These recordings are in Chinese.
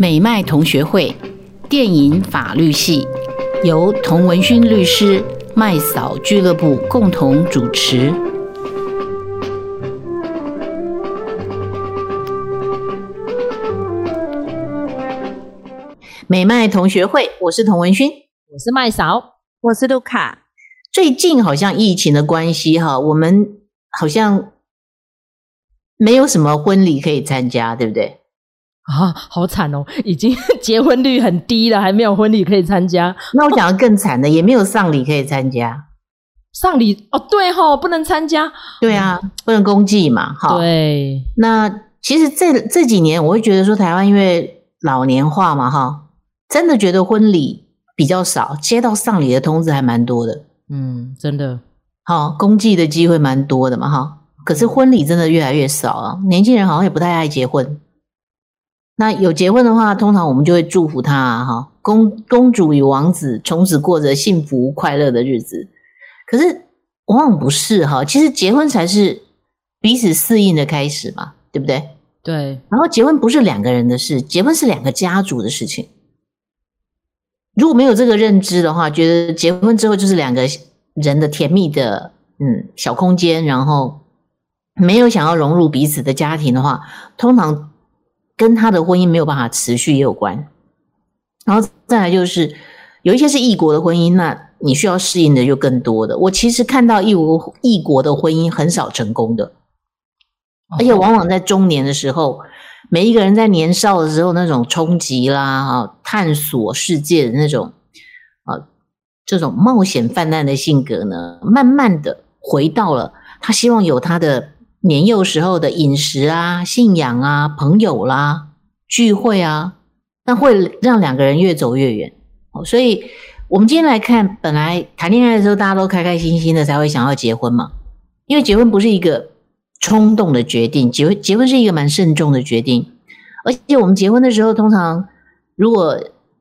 美麦同学会电影法律系由童文勋律师、麦嫂俱乐部共同主持。美麦同学会，我是童文勋，我是麦嫂，我是卢卡。最近好像疫情的关系，哈，我们好像没有什么婚礼可以参加，对不对？啊，好惨哦！已经 结婚率很低了，还没有婚礼可以参加。那我讲的更惨的，也没有丧礼可以参加。丧礼哦，对吼、哦，不能参加。对啊，不能公祭嘛，哈。对。那其实这这几年，我会觉得说，台湾因为老年化嘛，哈，真的觉得婚礼比较少，接到丧礼的通知还蛮多的。嗯，真的。好，公祭的机会蛮多的嘛，哈。可是婚礼真的越来越少啊，年轻人好像也不太爱结婚。那有结婚的话，通常我们就会祝福他啊，哈，公公主与王子从此过着幸福快乐的日子。可是往往不是哈，其实结婚才是彼此适应的开始嘛，对不对？对。然后结婚不是两个人的事，结婚是两个家族的事情。如果没有这个认知的话，觉得结婚之后就是两个人的甜蜜的嗯小空间，然后没有想要融入彼此的家庭的话，通常。跟他的婚姻没有办法持续也有关，然后再来就是有一些是异国的婚姻，那你需要适应的就更多的。我其实看到异国异国的婚姻很少成功的，而且往往在中年的时候，每一个人在年少的时候那种冲击啦、啊探索世界的那种啊这种冒险泛滥的性格呢，慢慢的回到了他希望有他的。年幼时候的饮食啊、信仰啊、朋友啦、聚会啊，那会让两个人越走越远。所以，我们今天来看，本来谈恋爱的时候大家都开开心心的，才会想要结婚嘛。因为结婚不是一个冲动的决定，结婚结婚是一个蛮慎重的决定。而且，我们结婚的时候，通常如果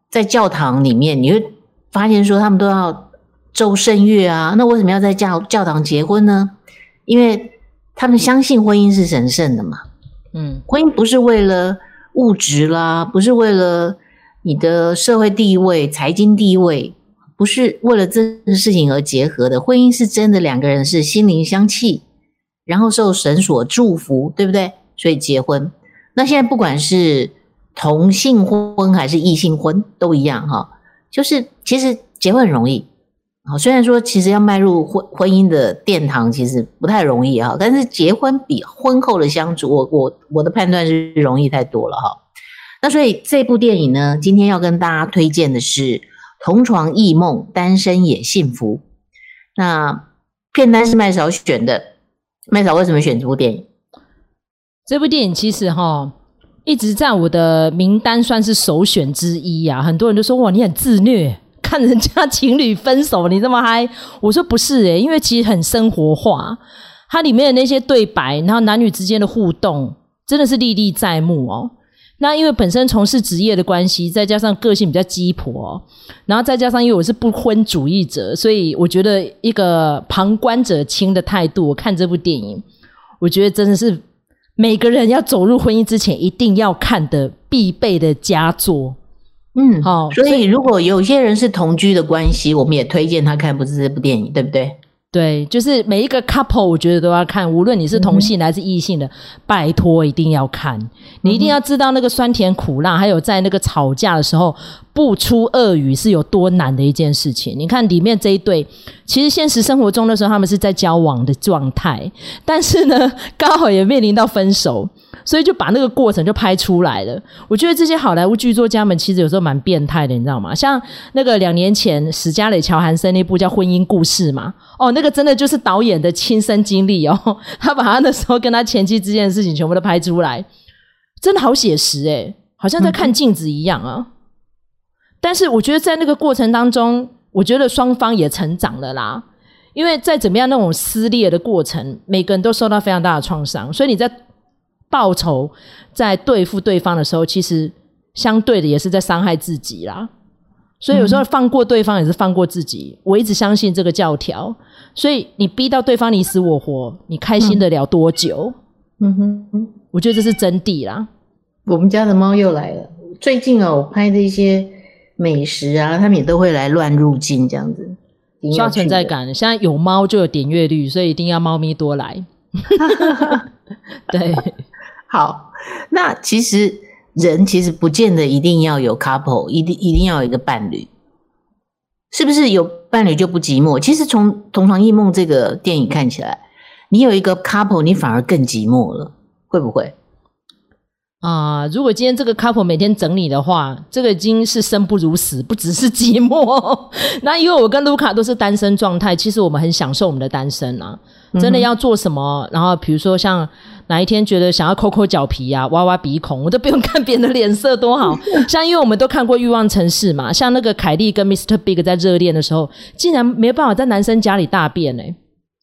在教堂里面，你会发现说他们都要奏圣乐啊。那为什么要在教教堂结婚呢？因为他们相信婚姻是神圣的嘛？嗯，婚姻不是为了物质啦，不是为了你的社会地位、财经地位，不是为了这个事情而结合的。婚姻是真的两个人是心灵相契，然后受神所祝福，对不对？所以结婚。那现在不管是同性婚还是异性婚都一样哈，就是其实结婚很容易。好，虽然说其实要迈入婚婚姻的殿堂其实不太容易哈，但是结婚比婚后的相处，我我我的判断是容易太多了哈。那所以这部电影呢，今天要跟大家推荐的是《同床异梦，单身也幸福》。那片单是麦嫂选的，麦嫂为什么选这部电影？这部电影其实哈一直在我的名单算是首选之一呀，很多人都说哇，你很自虐。看人家情侣分手，你这么嗨？我说不是诶、欸，因为其实很生活化，它里面的那些对白，然后男女之间的互动，真的是历历在目哦。那因为本身从事职业的关系，再加上个性比较鸡婆，然后再加上因为我是不婚主义者，所以我觉得一个旁观者清的态度，我看这部电影，我觉得真的是每个人要走入婚姻之前一定要看的必备的佳作。嗯，好，所以如果有些人是同居的关系，我们也推荐他看，不是这部电影，对不对？对，就是每一个 couple，我觉得都要看，无论你是同性还是异性的，嗯、拜托一定要看，你一定要知道那个酸甜苦辣，还有在那个吵架的时候不出恶语是有多难的一件事情。你看里面这一对，其实现实生活中的时候他们是在交往的状态，但是呢，刚好也面临到分手。所以就把那个过程就拍出来了。我觉得这些好莱坞剧作家们其实有时候蛮变态的，你知道吗？像那个两年前史嘉蕾·乔韩森那部叫《婚姻故事》嘛，哦，那个真的就是导演的亲身经历哦。他把他那时候跟他前妻之间的事情全部都拍出来，真的好写实诶，好像在看镜子一样啊。但是我觉得在那个过程当中，我觉得双方也成长了啦。因为在怎么样那种撕裂的过程，每个人都受到非常大的创伤，所以你在。报仇在对付对方的时候，其实相对的也是在伤害自己啦。所以有时候放过对方也是放过自己。我一直相信这个教条，所以你逼到对方你死我活，你开心得了多久？嗯哼，我觉得这是真谛啦。我们家的猫又来了，最近哦，我拍的一些美食啊，他们也都会来乱入境这样子，刷存在感。现在有猫就有点阅率，所以一定要猫咪多来。对，好，那其实人其实不见得一定要有 couple，一定一定要有一个伴侣，是不是有伴侣就不寂寞？其实从《同床异梦》这个电影看起来，你有一个 couple，你反而更寂寞了，会不会？啊、呃，如果今天这个 couple 每天整理的话，这个已经是生不如死，不只是寂寞。那因为我跟卢卡都是单身状态，其实我们很享受我们的单身啊。真的要做什么，然后比如说像哪一天觉得想要抠抠脚皮啊，挖挖鼻孔，我都不用看别人的脸色多好。像因为我们都看过《欲望城市》嘛，像那个凯莉跟 Mr. Big 在热恋的时候，竟然没办法在男生家里大便哎、欸、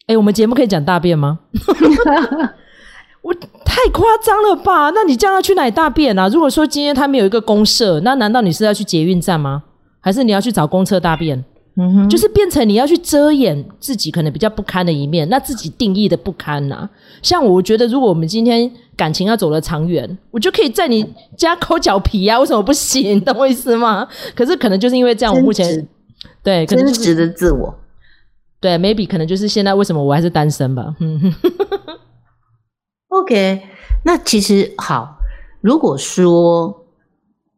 哎，我们节目可以讲大便吗？我太夸张了吧？那你叫他去哪里大便啊？如果说今天他们有一个公社，那难道你是要去捷运站吗？还是你要去找公厕大便？嗯哼，就是变成你要去遮掩自己可能比较不堪的一面，那自己定义的不堪呐、啊。像我觉得，如果我们今天感情要走得长远，我就可以在你家抠脚皮啊，为什么不行？懂我意思吗？可是可能就是因为这样，我目前真对可能、就是、真实的自我，对，maybe 可能就是现在为什么我还是单身吧。嗯哼。OK，那其实好。如果说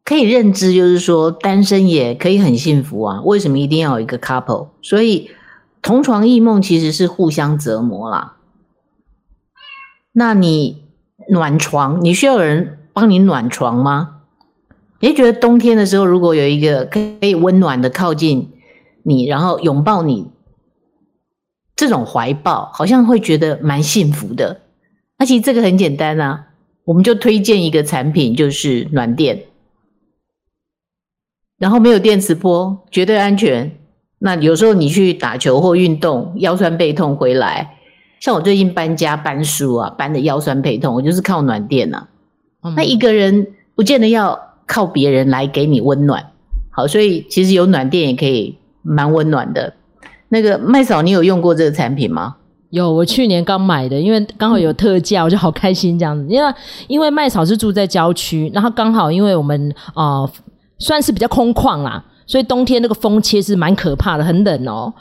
可以认知，就是说单身也可以很幸福啊。为什么一定要有一个 couple？所以同床异梦其实是互相折磨啦。那你暖床，你需要有人帮你暖床吗？你觉得冬天的时候，如果有一个可以温暖的靠近你，然后拥抱你，这种怀抱好像会觉得蛮幸福的。那其实这个很简单啊，我们就推荐一个产品，就是暖垫，然后没有电磁波，绝对安全。那有时候你去打球或运动，腰酸背痛回来，像我最近搬家搬书啊，搬的腰酸背痛，我就是靠暖垫啊。嗯。那一个人不见得要靠别人来给你温暖，好，所以其实有暖垫也可以蛮温暖的。那个麦嫂，你有用过这个产品吗？有，我去年刚买的，因为刚好有特价，我就好开心这样子。因为因为麦嫂是住在郊区，然后刚好因为我们啊、呃、算是比较空旷啦，所以冬天那个风切是蛮可怕的，很冷哦。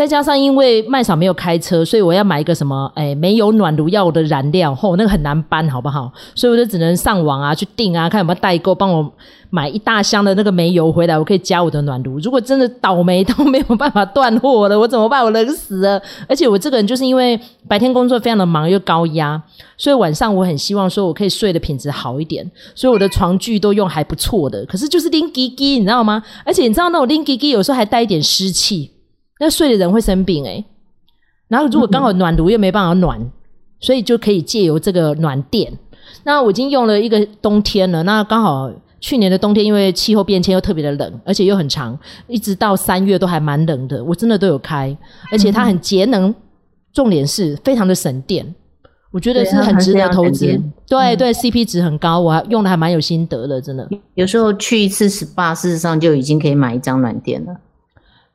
再加上因为麦嫂没有开车，所以我要买一个什么诶煤油暖炉要的燃料，吼、那个很难搬，好不好？所以我就只能上网啊去订啊，看有没有代购帮我买一大箱的那个煤油回来，我可以加我的暖炉。如果真的倒霉都没有办法断货了，我怎么办？我冷死了。而且我这个人就是因为白天工作非常的忙又高压，所以晚上我很希望说我可以睡的品质好一点，所以我的床具都用还不错的。可是就是拎吉吉，你知道吗？而且你知道那种拎吉吉有时候还带一点湿气。那睡的人会生病诶、欸、然后如果刚好暖炉又没办法暖，嗯、所以就可以借由这个暖垫。那我已经用了一个冬天了，那刚好去年的冬天因为气候变迁又特别的冷，而且又很长，一直到三月都还蛮冷的，我真的都有开，而且它很节能，嗯、重点是非常的省电，我觉得是很值得投资。对对，CP 值很高，我用的还蛮有心得的，真的。有时候去一次 SPA，事实上就已经可以买一张暖垫了。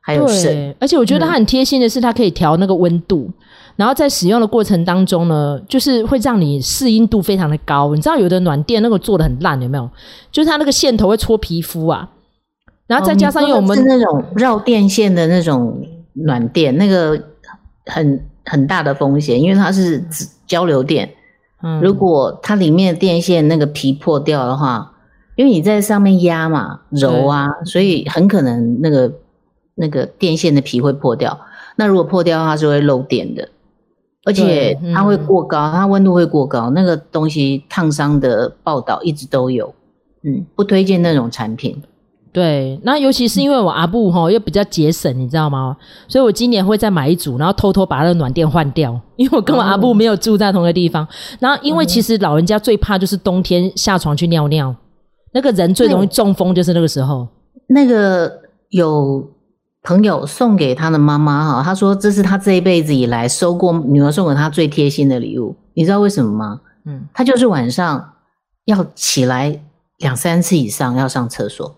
还有对，而且我觉得它很贴心的是，它可以调那个温度，嗯，然后在使用的过程当中呢，就是会让你适应度非常的高。你知道有的暖垫那个做的很烂，有没有？就是它那个线头会戳皮肤啊，然后再加上因为我们，哦，是那种绕电线的那种暖垫，那个很很大的风险，因为它是交流电。嗯，如果它里面的电线那个皮破掉的话，因为你在上面压嘛，揉啊，所以很可能那个。那个电线的皮会破掉，那如果破掉，它是会漏电的，而且它会过高，它温度会过高，那个东西烫伤的报道一直都有，嗯，不推荐那种产品。对，那尤其是因为我阿布吼又比较节省，你知道吗？所以我今年会再买一组，然后偷偷把那个暖电换掉，因为我跟我阿布没有住在同一个地方。然后因为其实老人家最怕就是冬天下床去尿尿，那个人最容易中风就是那个时候。那个有。朋友送给他的妈妈哈，他说这是他这一辈子以来收过女儿送给他最贴心的礼物。你知道为什么吗？嗯，他就是晚上要起来两三次以上要上厕所，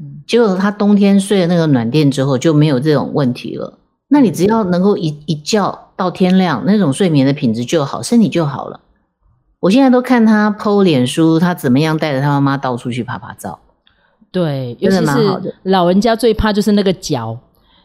嗯，结果他冬天睡了那个暖垫之后就没有这种问题了。那你只要能够一一觉到天亮，那种睡眠的品质就好，身体就好了。我现在都看他 PO 脸书，他怎么样带着他妈妈到处去趴趴走。对，尤其是老人家最怕就是那个脚，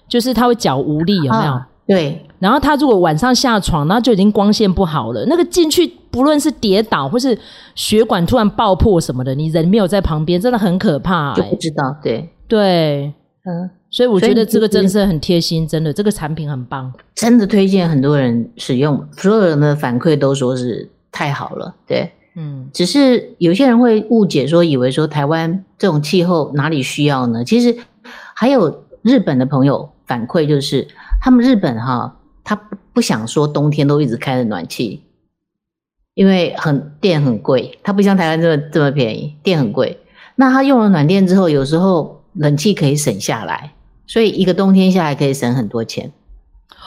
就是他会脚无力，有没有？啊、对。然后他如果晚上下床，然后就已经光线不好了，那个进去不论是跌倒或是血管突然爆破什么的，你人没有在旁边，真的很可怕、欸。就不知道，对对，嗯。所以我觉得这个真的是很贴心，真的这个产品很棒，真的推荐很多人使用，所有人的反馈都说是。太好了，对，嗯，只是有些人会误解说，以为说台湾这种气候哪里需要呢？其实还有日本的朋友反馈，就是他们日本哈，他不想说冬天都一直开着暖气，因为很电很贵，它不像台湾这么这么便宜，电很贵。那他用了暖电之后，有时候冷气可以省下来，所以一个冬天下来可以省很多钱。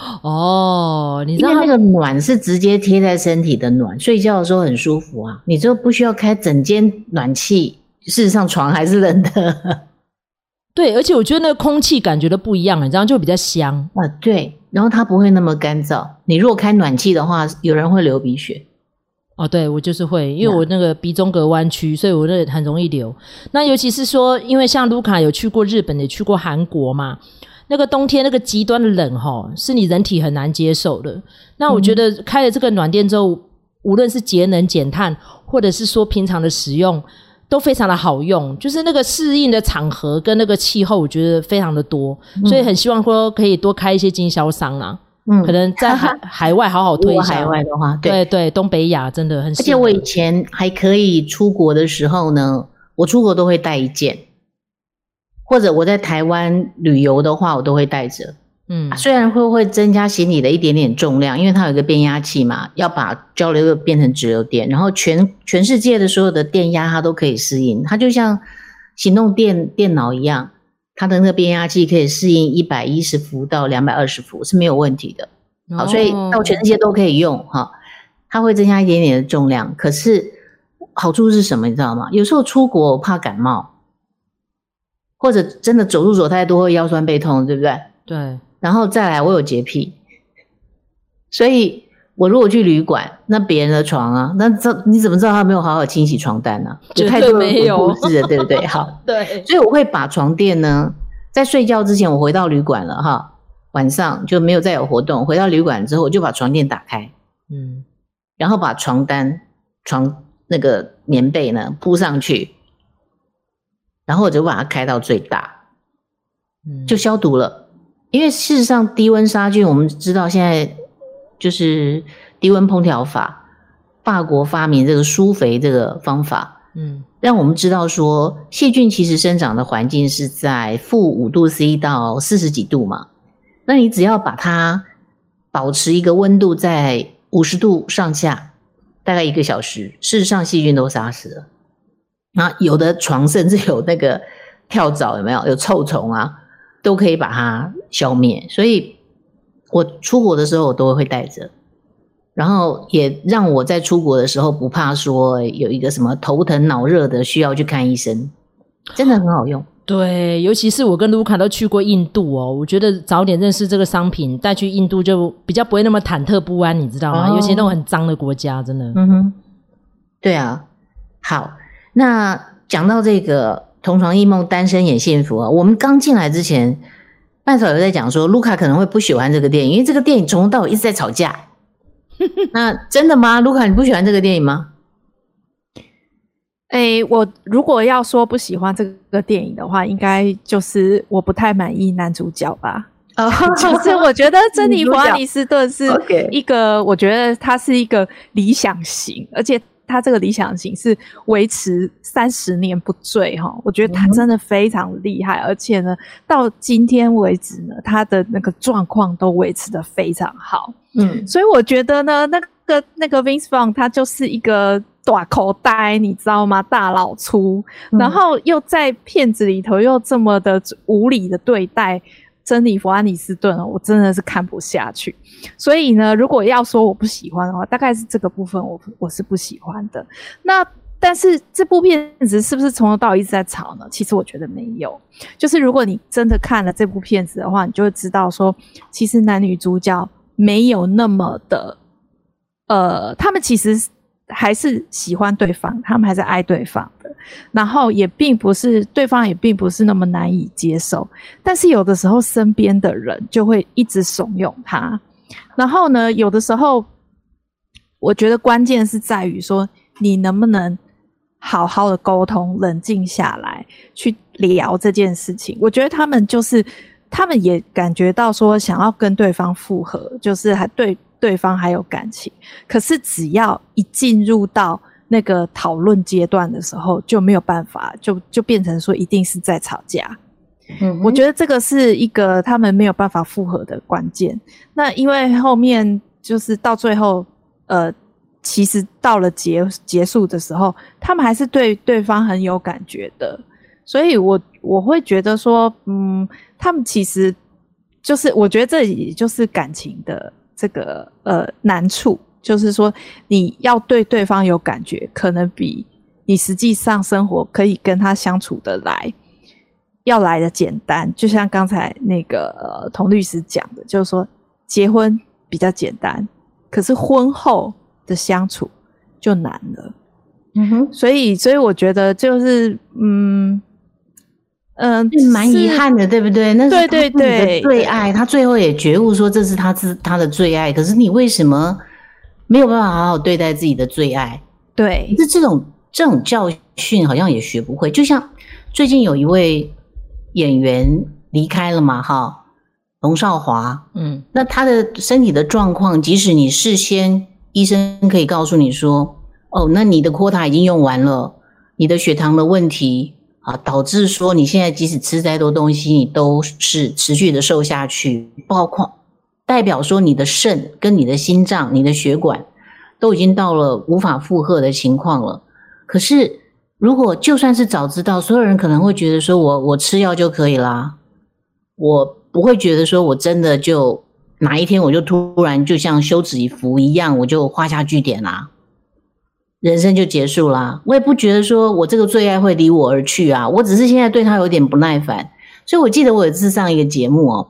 哦，你知道那个暖是直接贴在身体的暖，睡觉的时候很舒服啊，你就不需要开整间暖气。事实上，床还是冷的。对，而且我觉得那个空气感觉都不一样，你知道就比较香啊。对，然后它不会那么干燥。你如果开暖气的话，有人会流鼻血。哦，对，我就是会，因为我那个鼻中隔弯曲，所以我那很容易流。那尤其是说，因为像卢卡有去过日本，也去过韩国嘛。那个冬天那个极端的冷哈，是你人体很难接受的。那我觉得开了这个暖电之后，嗯、无论是节能减碳，或者是说平常的使用，都非常的好用。就是那个适应的场合跟那个气候，我觉得非常的多，嗯、所以很希望说可以多开一些经销商啊。嗯，可能在海海外好好推一下。海外的话，对对，东北亚真的很。而且我以前还可以出国的时候呢，我出国都会带一件。或者我在台湾旅游的话，我都会带着。嗯，虽然会会增加行李的一点点重量，因为它有一个变压器嘛，要把交流变成直流电，然后全全世界的所有的电压它都可以适应。它就像行动电电脑一样，它的那个变压器可以适应一百一十伏到两百二十伏是没有问题的。好，所以到全世界都可以用哈。它会增加一点点的重量，可是好处是什么？你知道吗？有时候出国我怕感冒。或者真的走路走太多会腰酸背痛，对不对？对。然后再来，我有洁癖，所以我如果去旅馆，那别人的床啊，那这你怎么知道他没有好好清洗床单呢？绝对没有，是的，对不对？好，对。所以我会把床垫呢，在睡觉之前，我回到旅馆了哈，晚上就没有再有活动。回到旅馆之后，我就把床垫打开，嗯，然后把床单、床那个棉被呢铺上去。然后我就把它开到最大，嗯，就消毒了。因为事实上，低温杀菌，我们知道现在就是低温烹调法，法国发明这个舒肥这个方法，嗯，让我们知道说，细菌其实生长的环境是在负五度 C 到四十几度嘛。那你只要把它保持一个温度在五十度上下，大概一个小时，事实上细菌都杀死了。那有的床甚至有那个跳蚤，有没有？有臭虫啊，都可以把它消灭。所以我出国的时候，我都会带着，然后也让我在出国的时候不怕说有一个什么头疼脑热的需要去看医生，真的很好用。对，尤其是我跟卢卡都去过印度哦，我觉得早点认识这个商品，带去印度就比较不会那么忐忑不安，你知道吗？哦、尤其那种很脏的国家，真的。嗯哼，对啊，好。那讲到这个同床异梦，单身也幸福啊！我们刚进来之前，半嫂有在讲说，卢卡可能会不喜欢这个电影，因为这个电影从头到尾一直在吵架。那真的吗？卢卡，你不喜欢这个电影吗？哎、欸，我如果要说不喜欢这个电影的话，应该就是我不太满意男主角吧。哦，就是我觉得珍妮 弗·安妮斯顿是一个，我觉得他是一个理想型，而且。他这个理想型是维持三十年不坠哈，我觉得他真的非常厉害，而且呢，到今天为止呢，他的那个状况都维持得非常好。嗯，所以我觉得呢，那个那个 Vince Vaughn 他就是一个大口呆，你知道吗？大老粗，然后又在片子里头又这么的无理的对待。珍妮弗·安妮斯顿哦，我真的是看不下去。所以呢，如果要说我不喜欢的话，大概是这个部分我我是不喜欢的。那但是这部片子是不是从头到尾一直在吵呢？其实我觉得没有。就是如果你真的看了这部片子的话，你就会知道说，其实男女主角没有那么的，呃，他们其实还是喜欢对方，他们还是爱对方，然后也并不是对方也并不是那么难以接受，但是有的时候身边的人就会一直怂恿他，然后呢，有的时候我觉得关键是在于说你能不能好好的沟通，冷静下来去聊这件事情。我觉得他们就是他们也感觉到说想要跟对方复合，就是还对。对方还有感情，可是只要一进入到那个讨论阶段的时候，就没有办法，就就变成说一定是在吵架。嗯，我觉得这个是一个他们没有办法复合的关键。那因为后面就是到最后，呃，其实到了结结束的时候，他们还是对对方很有感觉的，所以我我会觉得说，嗯，他们其实就是我觉得这也就是感情的。这个呃难处就是说，你要对对方有感觉，可能比你实际上生活可以跟他相处的来要来的简单。就像刚才那个呃童律师讲的，就是说结婚比较简单，可是婚后的相处就难了。嗯哼，所以所以我觉得就是嗯。嗯，蛮遗憾的，对不对？那是他自己的最爱，对对对，他最后也觉悟说这是他自他的最爱。可是你为什么没有办法好好对待自己的最爱？对，是这种这种教训好像也学不会。就像最近有一位演员离开了嘛，哈，龙少华，嗯，那他的身体的状况，即使你事先医生可以告诉你说，哦，那你的 quota 已经用完了，你的血糖的问题。啊，导致说你现在即使吃再多东西，你都是持续的瘦下去，包括代表说你的肾跟你的心脏、你的血管都已经到了无法负荷的情况了。可是，如果就算是早知道，所有人可能会觉得说我我吃药就可以啦，我不会觉得说我真的就哪一天我就突然就像休止符一样，我就画下句点啦。人生就结束啦，我也不觉得说我这个最爱会离我而去啊，我只是现在对他有点不耐烦。所以我记得我有一次上一个节目哦，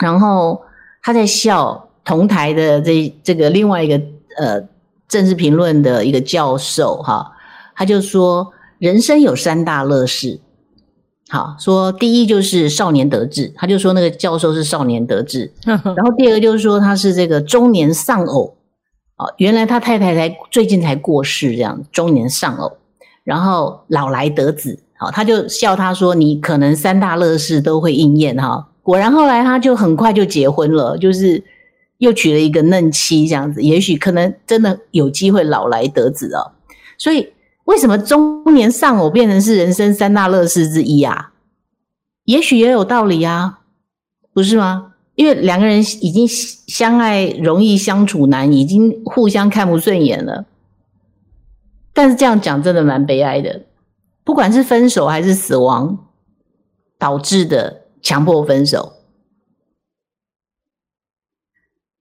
然后他在笑同台的这这个另外一个呃政治评论的一个教授哈，他就说人生有三大乐事，好说第一就是少年得志，他就说那个教授是少年得志，然后第二个就是说他是这个中年丧偶。啊原来他太太才最近才过世，这样中年丧偶，然后老来得子，好，他就笑他说：“你可能三大乐事都会应验哈。”果然后来他就很快就结婚了，就是又娶了一个嫩妻，这样子，也许可能真的有机会老来得子哦。所以为什么中年丧偶变成是人生三大乐事之一啊？也许也有道理啊，不是吗？因为两个人已经相爱容易相处难，已经互相看不顺眼了。但是这样讲真的蛮悲哀的，不管是分手还是死亡导致的强迫分手。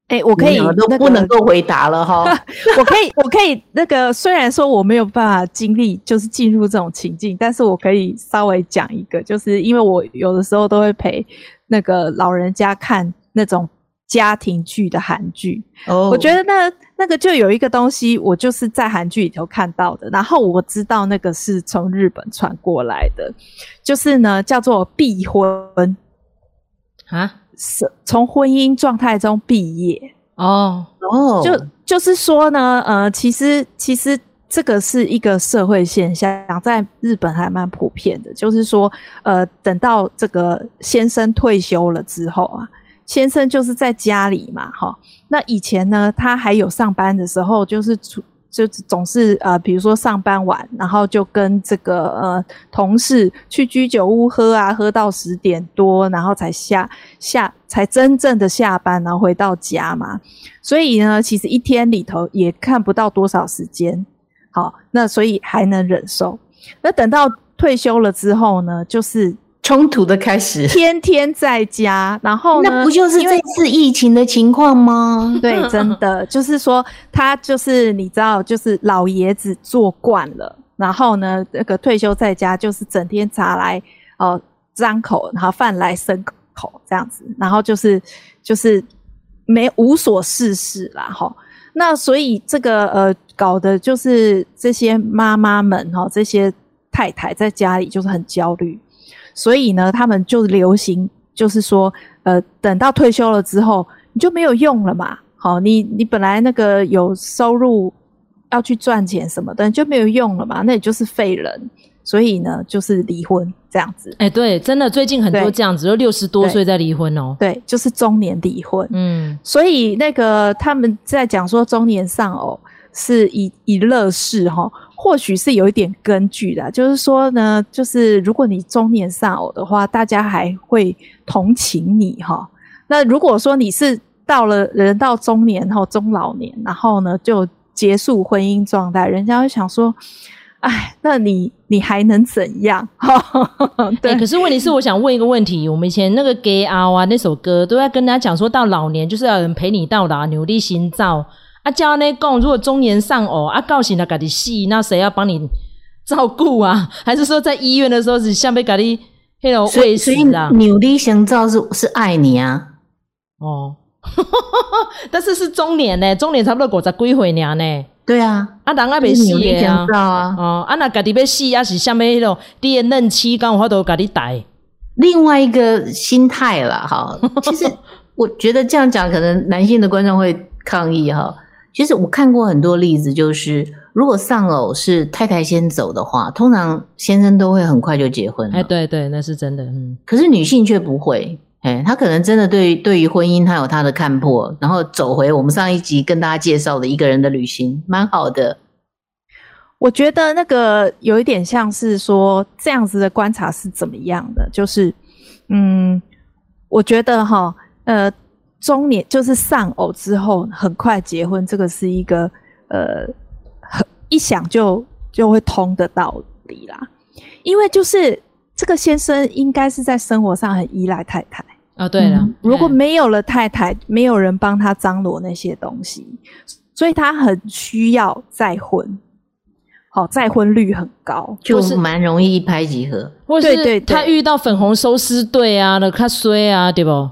哎、欸，我可以都不能够回答了哈。我可以，我可以那个，虽然说我没有办法经历，就是进入这种情境，但是我可以稍微讲一个，就是因为我有的时候都会陪。那个老人家看那种家庭剧的韩剧，oh. 我觉得那那个就有一个东西，我就是在韩剧里头看到的，然后我知道那个是从日本传过来的，就是呢叫做毕婚啊，是从婚姻状态中毕业哦哦，就就是说呢，呃，其实其实。这个是一个社会现象，在日本还蛮普遍的。就是说，呃，等到这个先生退休了之后啊，先生就是在家里嘛，哈。那以前呢，他还有上班的时候，就是就总是呃，比如说上班晚，然后就跟这个呃同事去居酒屋喝啊，喝到十点多，然后才下下才真正的下班，然后回到家嘛。所以呢，其实一天里头也看不到多少时间。好，那所以还能忍受。那等到退休了之后呢，就是冲突的开始，天天在家，然后呢，那不就是这次疫情的情况吗？对，真的 就是说，他就是你知道，就是老爷子做惯了，然后呢，那个退休在家，就是整天茶来哦张口，然后饭来伸口这样子，然后就是就是没无所事事啦，哈。那所以这个呃，搞的就是这些妈妈们哈，这些太太在家里就是很焦虑，所以呢，他们就流行就是说，呃，等到退休了之后，你就没有用了嘛。好，你你本来那个有收入要去赚钱什么的，就没有用了嘛，那也就是废人。所以呢，就是离婚这样子。哎、欸，对，真的最近很多这样子，都六十多岁再离婚哦。对，就是中年离婚。嗯，所以那个他们在讲说中年丧偶是以以乐事哈，或许是有一点根据的。就是说呢，就是如果你中年丧偶的话，大家还会同情你哈。那如果说你是到了人到中年后中老年，然后呢就结束婚姻状态，人家会想说。哎，那你你还能怎样？对、可是问题是，我想问一个问题：我们以前那个《给阿哇》那首歌，都在跟大家讲说，到老年就是要有人陪你到老，努力新造啊。叫那讲，如果中年丧偶啊，告诉他家己死，那谁要帮你照顾啊？还是说在医院的时候是像被家己那种喂食啊？努力想照是是爱你啊？哦，但是是中年呢，中年差不多五十几岁呢呢。对啊，啊人还没死的啊，哦，啊那家己要死，也是下面迄种第二任妻刚好都家己带。另外一个心态啦，哈，其实 我觉得这样讲，可能男性的观众会抗议哈。其实我看过很多例子，就是如果丧偶是太太先走的话，通常先生都会很快就结婚。哎，对对，那是真的。嗯，可是女性却不会。哎，她可能真的对对于婚姻，她有她的看破，然后走回我们上一集跟大家介绍的一个人的旅行，蛮好的。我觉得那个有一点像是说这样子的观察是怎么样的，就是，嗯，我觉得哈，呃，中年就是丧偶之后很快结婚，这个是一个呃，很一想就就会通的道理啦，因为就是。这个先生应该是在生活上很依赖太太啊、哦。对了、嗯，如果没有了太太，没有人帮他张罗那些东西，所以他很需要再婚。好、哦，再婚率很高，就是蛮容易一拍即合。或是他遇到粉红收尸队啊，那他衰啊，对不？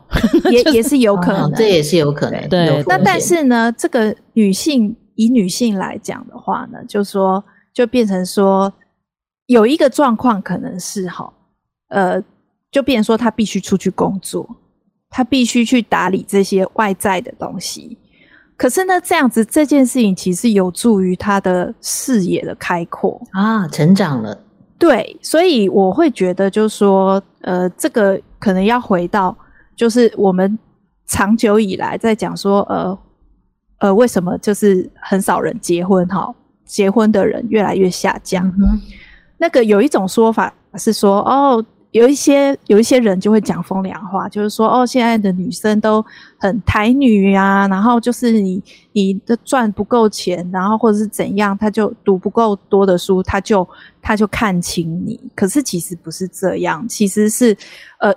也 也是有可能、哦，这也是有可能。对，那但是呢，这个女性以女性来讲的话呢，就说就变成说有一个状况可能是哈。呃，就变成说她必须出去工作，她必须去打理这些外在的东西。可是呢，这样子这件事情其实有助于他的视野的开阔啊，成长了。对，所以我会觉得，就是说，呃，这个可能要回到，就是我们长久以来在讲说，呃，呃，为什么就是很少人结婚？哈，结婚的人越来越下降。嗯。那个有一种说法是说，哦。有一些有一些人就会讲风凉话，就是说哦，现在的女生都很台女啊，然后就是你你的赚不够钱，然后或者是怎样，他就读不够多的书，他就他就看轻你。可是其实不是这样，其实是呃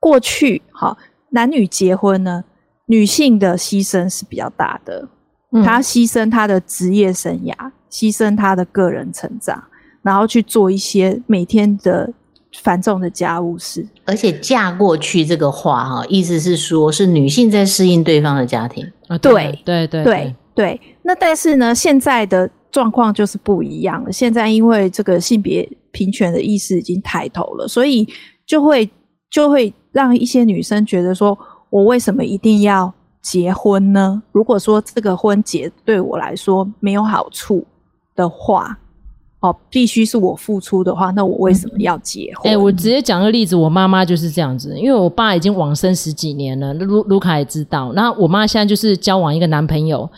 过去哈男女结婚呢，女性的牺牲是比较大的，她牺牲她的职业生涯，牺牲她的个人成长，然后去做一些每天的。繁重的家务事，而且嫁过去这个话哈，意思是说，是女性在适应对方的家庭啊。对对对对对。那但是呢，现在的状况就是不一样了。现在因为这个性别平权的意识已经抬头了，所以就会就会让一些女生觉得说，我为什么一定要结婚呢？如果说这个婚结对我来说没有好处的话。哦，必须是我付出的话，那我为什么要结婚？哎、欸，我直接讲个例子，我妈妈就是这样子，因为我爸已经往生十几年了，卢卢卡也知道。那我妈现在就是交往一个男朋友，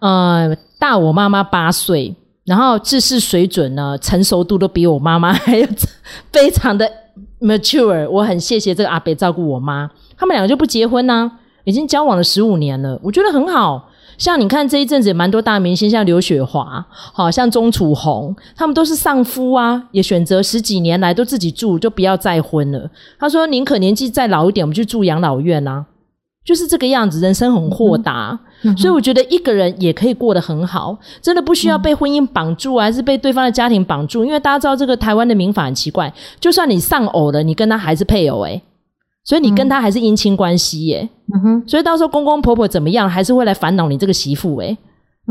呃，大我妈妈八岁，然后知识水准呢，成熟度都比我妈妈 还要非常的 mature。我很谢谢这个阿伯照顾我妈，他们两个就不结婚呢、啊，已经交往了十五年了，我觉得很好。像你看这一阵子也蛮多大明星，像刘雪华，好像钟楚红，他们都是丧夫啊，也选择十几年来都自己住，就不要再婚了。他说宁可年纪再老一点，我们去住养老院啊，就是这个样子，人生很豁达。嗯、所以我觉得一个人也可以过得很好，真的不需要被婚姻绑住，还是被对方的家庭绑住。因为大家知道这个台湾的民法很奇怪，就算你丧偶了，你跟他还是配偶诶、欸所以你跟他还是姻亲关系耶。嗯哼，所以到时候公公婆婆怎么样，还是会来烦恼你这个媳妇诶。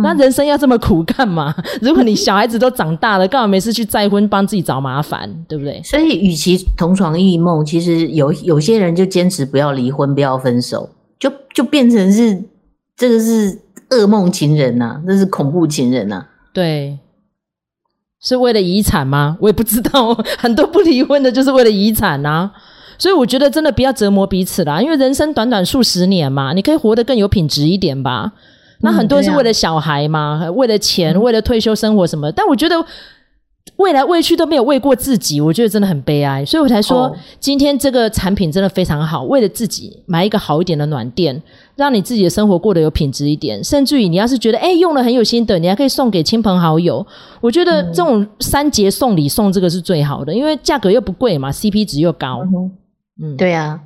那人生要这么苦干嘛？如果你小孩子都长大了，干嘛没事去再婚，帮自己找麻烦，对不对？所以，与其同床异梦，其实有有些人就坚持不要离婚，不要分手，就就变成是这个是噩梦情人呐、啊，这是恐怖情人呐、啊。对，是为了遗产吗？我也不知道，很多不离婚的就是为了遗产啊。所以我觉得真的不要折磨彼此啦，因为人生短短数十年嘛，你可以活得更有品质一点吧。那很多人是为了小孩嘛，嗯啊、为了钱，为了退休生活什么。但我觉得为来为去都没有为过自己，我觉得真的很悲哀。所以我才说，哦、今天这个产品真的非常好。为了自己买一个好一点的暖垫，让你自己的生活过得有品质一点。甚至于你要是觉得哎用了很有心得，你还可以送给亲朋好友。我觉得这种三节送礼送这个是最好的，因为价格又不贵嘛，CP 值又高。嗯，嗯对啊，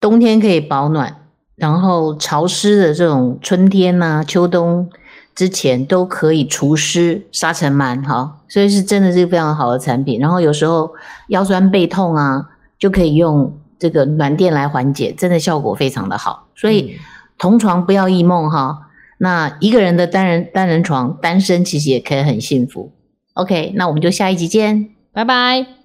冬天可以保暖。然后潮湿的这种春天呐、啊、秋冬之前都可以除湿、沙尘螨，哈，所以是真的是非常好的产品。然后有时候腰酸背痛啊，就可以用这个暖垫来缓解，真的效果非常的好。所以同床不要异梦哈。那一个人的单人单人床，单身其实也可以很幸福。OK，那我们就下一集见，拜拜。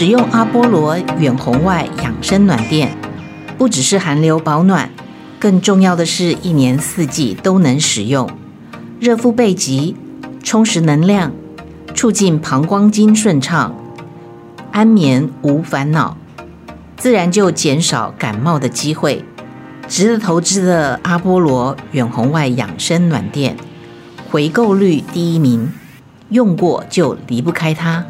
使用阿波罗远红外养生暖垫，不只是寒流保暖，更重要的是一年四季都能使用。热敷背脊，充实能量，促进膀胱经顺畅，安眠无烦恼，自然就减少感冒的机会。值得投资的阿波罗远红外养生暖垫，回购率第一名，用过就离不开它。